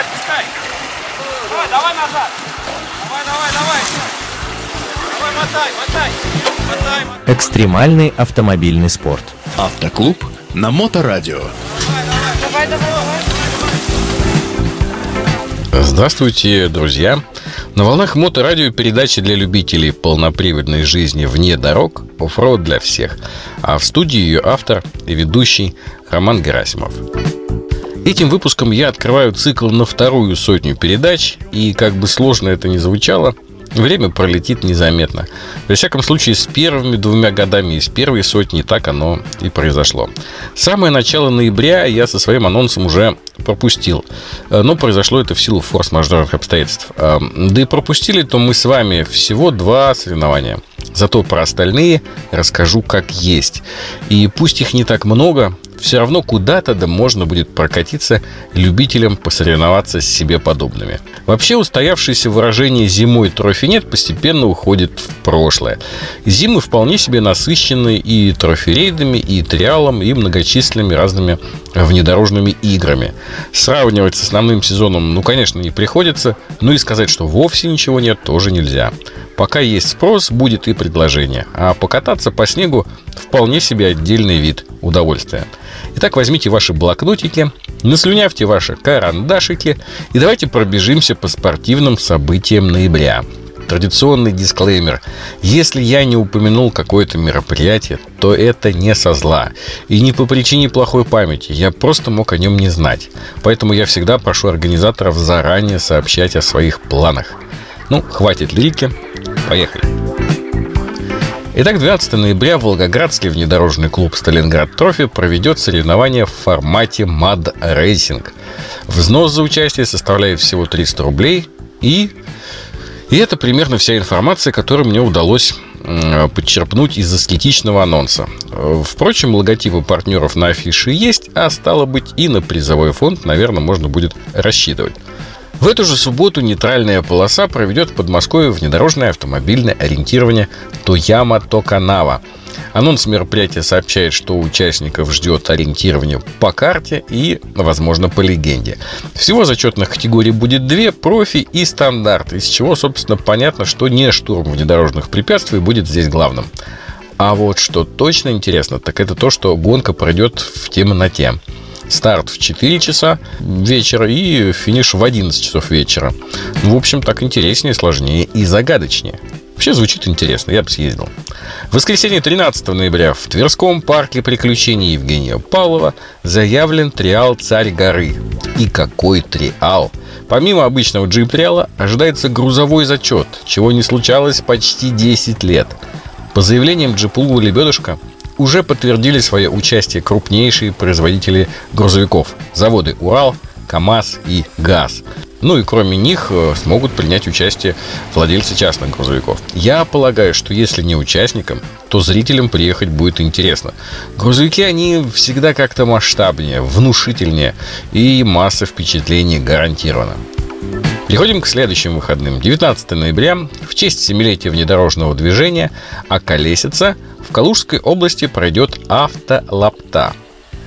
отпускай. Давай, давай назад. Давай, давай, давай. Давай, мотай, мотай. Мотай, мотай. Экстремальный автомобильный спорт. Автоклуб на Моторадио. Давай, давай, давай. Здравствуйте, друзья! На волнах моторадио передачи для любителей полноприводной жизни вне дорог «Оффроуд для всех». А в студии ее автор и ведущий Роман Герасимов. Этим выпуском я открываю цикл на вторую сотню передач, и как бы сложно это ни звучало, время пролетит незаметно. Во всяком случае, с первыми двумя годами из первой сотни так оно и произошло. Самое начало ноября я со своим анонсом уже пропустил. Э, Но произошло это в силу форс-мажорных обстоятельств. Э, Да и пропустили то мы с вами всего два соревнования. Зато про остальные расскажу как есть. И пусть их не так много, все равно куда-то да можно будет прокатиться любителям посоревноваться с себе подобными. Вообще устоявшееся выражение «зимой трофи нет» постепенно уходит в прошлое. Зимы вполне себе насыщены и трофи-рейдами, и триалом, и многочисленными разными внедорожными играми. Сравнивать с основным сезоном, ну, конечно, не приходится, но и сказать, что вовсе ничего нет, тоже нельзя. Пока есть спрос, будет и предложение. А покататься по снегу вполне себе отдельный вид удовольствия. Итак, возьмите ваши блокнотики, наслюнявьте ваши карандашики и давайте пробежимся по спортивным событиям ноября. Традиционный дисклеймер. Если я не упомянул какое-то мероприятие, то это не со зла. И не по причине плохой памяти. Я просто мог о нем не знать. Поэтому я всегда прошу организаторов заранее сообщать о своих планах. Ну, хватит лирики. Поехали. Итак, 12 ноября Волгоградский внедорожный клуб «Сталинград Трофи» проведет соревнования в формате MAD Racing. Взнос за участие составляет всего 300 рублей. И, и это примерно вся информация, которую мне удалось подчерпнуть из аскетичного анонса. Впрочем, логотипы партнеров на афише есть, а стало быть и на призовой фонд, наверное, можно будет рассчитывать. В эту же субботу нейтральная полоса проведет в Подмосковье внедорожное автомобильное ориентирование Тояма Токанава. Анонс мероприятия сообщает, что участников ждет ориентирование по карте и, возможно, по легенде. Всего зачетных категорий будет две – профи и стандарт, из чего, собственно, понятно, что не штурм внедорожных препятствий будет здесь главным. А вот что точно интересно, так это то, что гонка пройдет в темноте. Старт в 4 часа вечера и финиш в 11 часов вечера. Ну, в общем, так интереснее, сложнее и загадочнее. Вообще звучит интересно, я бы съездил. В воскресенье 13 ноября в Тверском парке приключений Евгения Павлова заявлен триал «Царь горы». И какой триал! Помимо обычного джип-триала ожидается грузовой зачет, чего не случалось почти 10 лет. По заявлениям Джипулу Лебедушка, уже подтвердили свое участие крупнейшие производители грузовиков. Заводы «Урал», КАМАЗ и ГАЗ. Ну и кроме них э, смогут принять участие владельцы частных грузовиков. Я полагаю, что если не участникам, то зрителям приехать будет интересно. Грузовики, они всегда как-то масштабнее, внушительнее, и масса впечатлений гарантирована. Переходим к следующим выходным. 19 ноября в честь семилетия внедорожного движения околесица в Калужской области пройдет автолапта.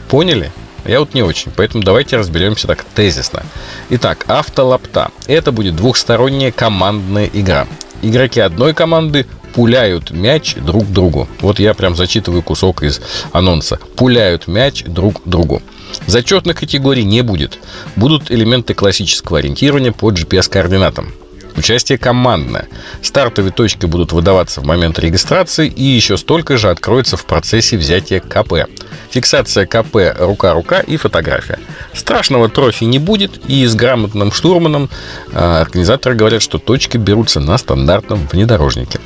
Поняли? Я вот не очень, поэтому давайте разберемся так тезисно. Итак, автолапта. Это будет двухсторонняя командная игра. Игроки одной команды пуляют мяч друг другу. Вот я прям зачитываю кусок из анонса. Пуляют мяч друг другу. Зачетных категорий не будет. Будут элементы классического ориентирования по GPS-координатам. Участие командное. Стартовые точки будут выдаваться в момент регистрации и еще столько же откроется в процессе взятия КП. Фиксация КП рука-рука и фотография. Страшного трофи не будет, и с грамотным штурманом э, организаторы говорят, что точки берутся на стандартном внедорожнике.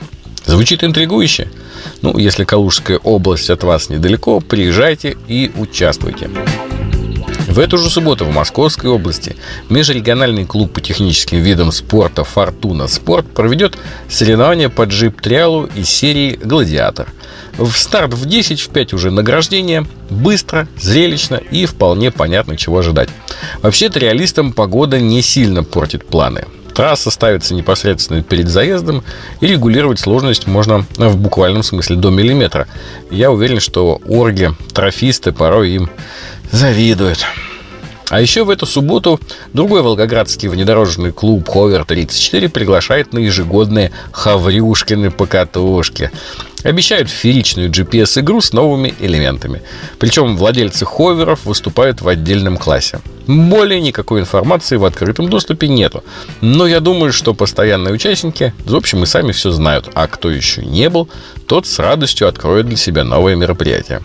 Звучит интригующе? Ну, если Калужская область от вас недалеко, приезжайте и участвуйте. В эту же субботу в Московской области межрегиональный клуб по техническим видам спорта «Фортуна Спорт» проведет соревнования по джип-триалу из серии «Гладиатор». В старт в 10, в 5 уже награждение. Быстро, зрелищно и вполне понятно, чего ожидать. Вообще, триалистам погода не сильно портит планы. Трасса ставится непосредственно перед заездом, и регулировать сложность можно в буквальном смысле до миллиметра. Я уверен, что орги, трофисты порой им завидуют. А еще в эту субботу другой волгоградский внедорожный клуб «Ховер-34» приглашает на ежегодные Хаврюшкины покатушки. Обещают фееричную GPS-игру с новыми элементами. Причем владельцы ховеров выступают в отдельном классе. Более никакой информации в открытом доступе нету. Но я думаю, что постоянные участники, в общем, и сами все знают. А кто еще не был, тот с радостью откроет для себя новое мероприятие.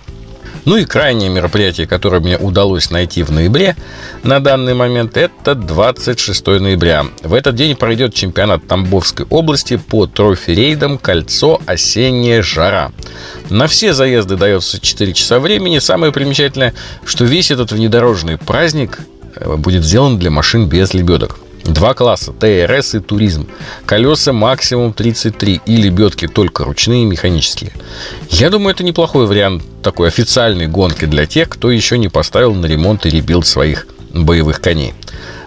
Ну и крайнее мероприятие, которое мне удалось найти в ноябре на данный момент, это 26 ноября. В этот день пройдет чемпионат Тамбовской области по трофи-рейдам «Кольцо. Осенняя жара». На все заезды дается 4 часа времени. Самое примечательное, что весь этот внедорожный праздник э, будет сделан для машин без лебедок. Два класса – ТРС и туризм. Колеса максимум 33 и лебедки только ручные и механические. Я думаю, это неплохой вариант такой официальной гонки для тех, кто еще не поставил на ремонт и rebuild своих боевых коней.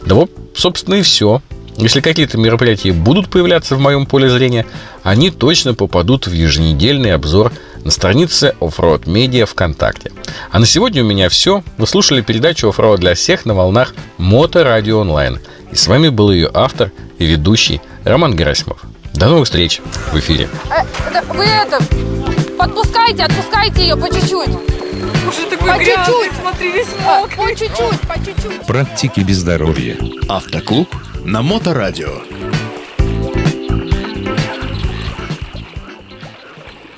Да вот, собственно, и все. Если какие-то мероприятия будут появляться в моем поле зрения, они точно попадут в еженедельный обзор на странице Offroad Media ВКонтакте. А на сегодня у меня все. Вы слушали передачу Offroad для всех на волнах Моторадио Онлайн. И с вами был ее автор и ведущий Роман Герасимов. До новых встреч в эфире. Э, вы это, подпускайте, отпускайте ее по чуть-чуть. Уже такой По грязный, чуть-чуть. смотри, весь А, мокрый. По чуть-чуть, по чуть-чуть. Практики без здоровья. Автоклуб на Моторадио.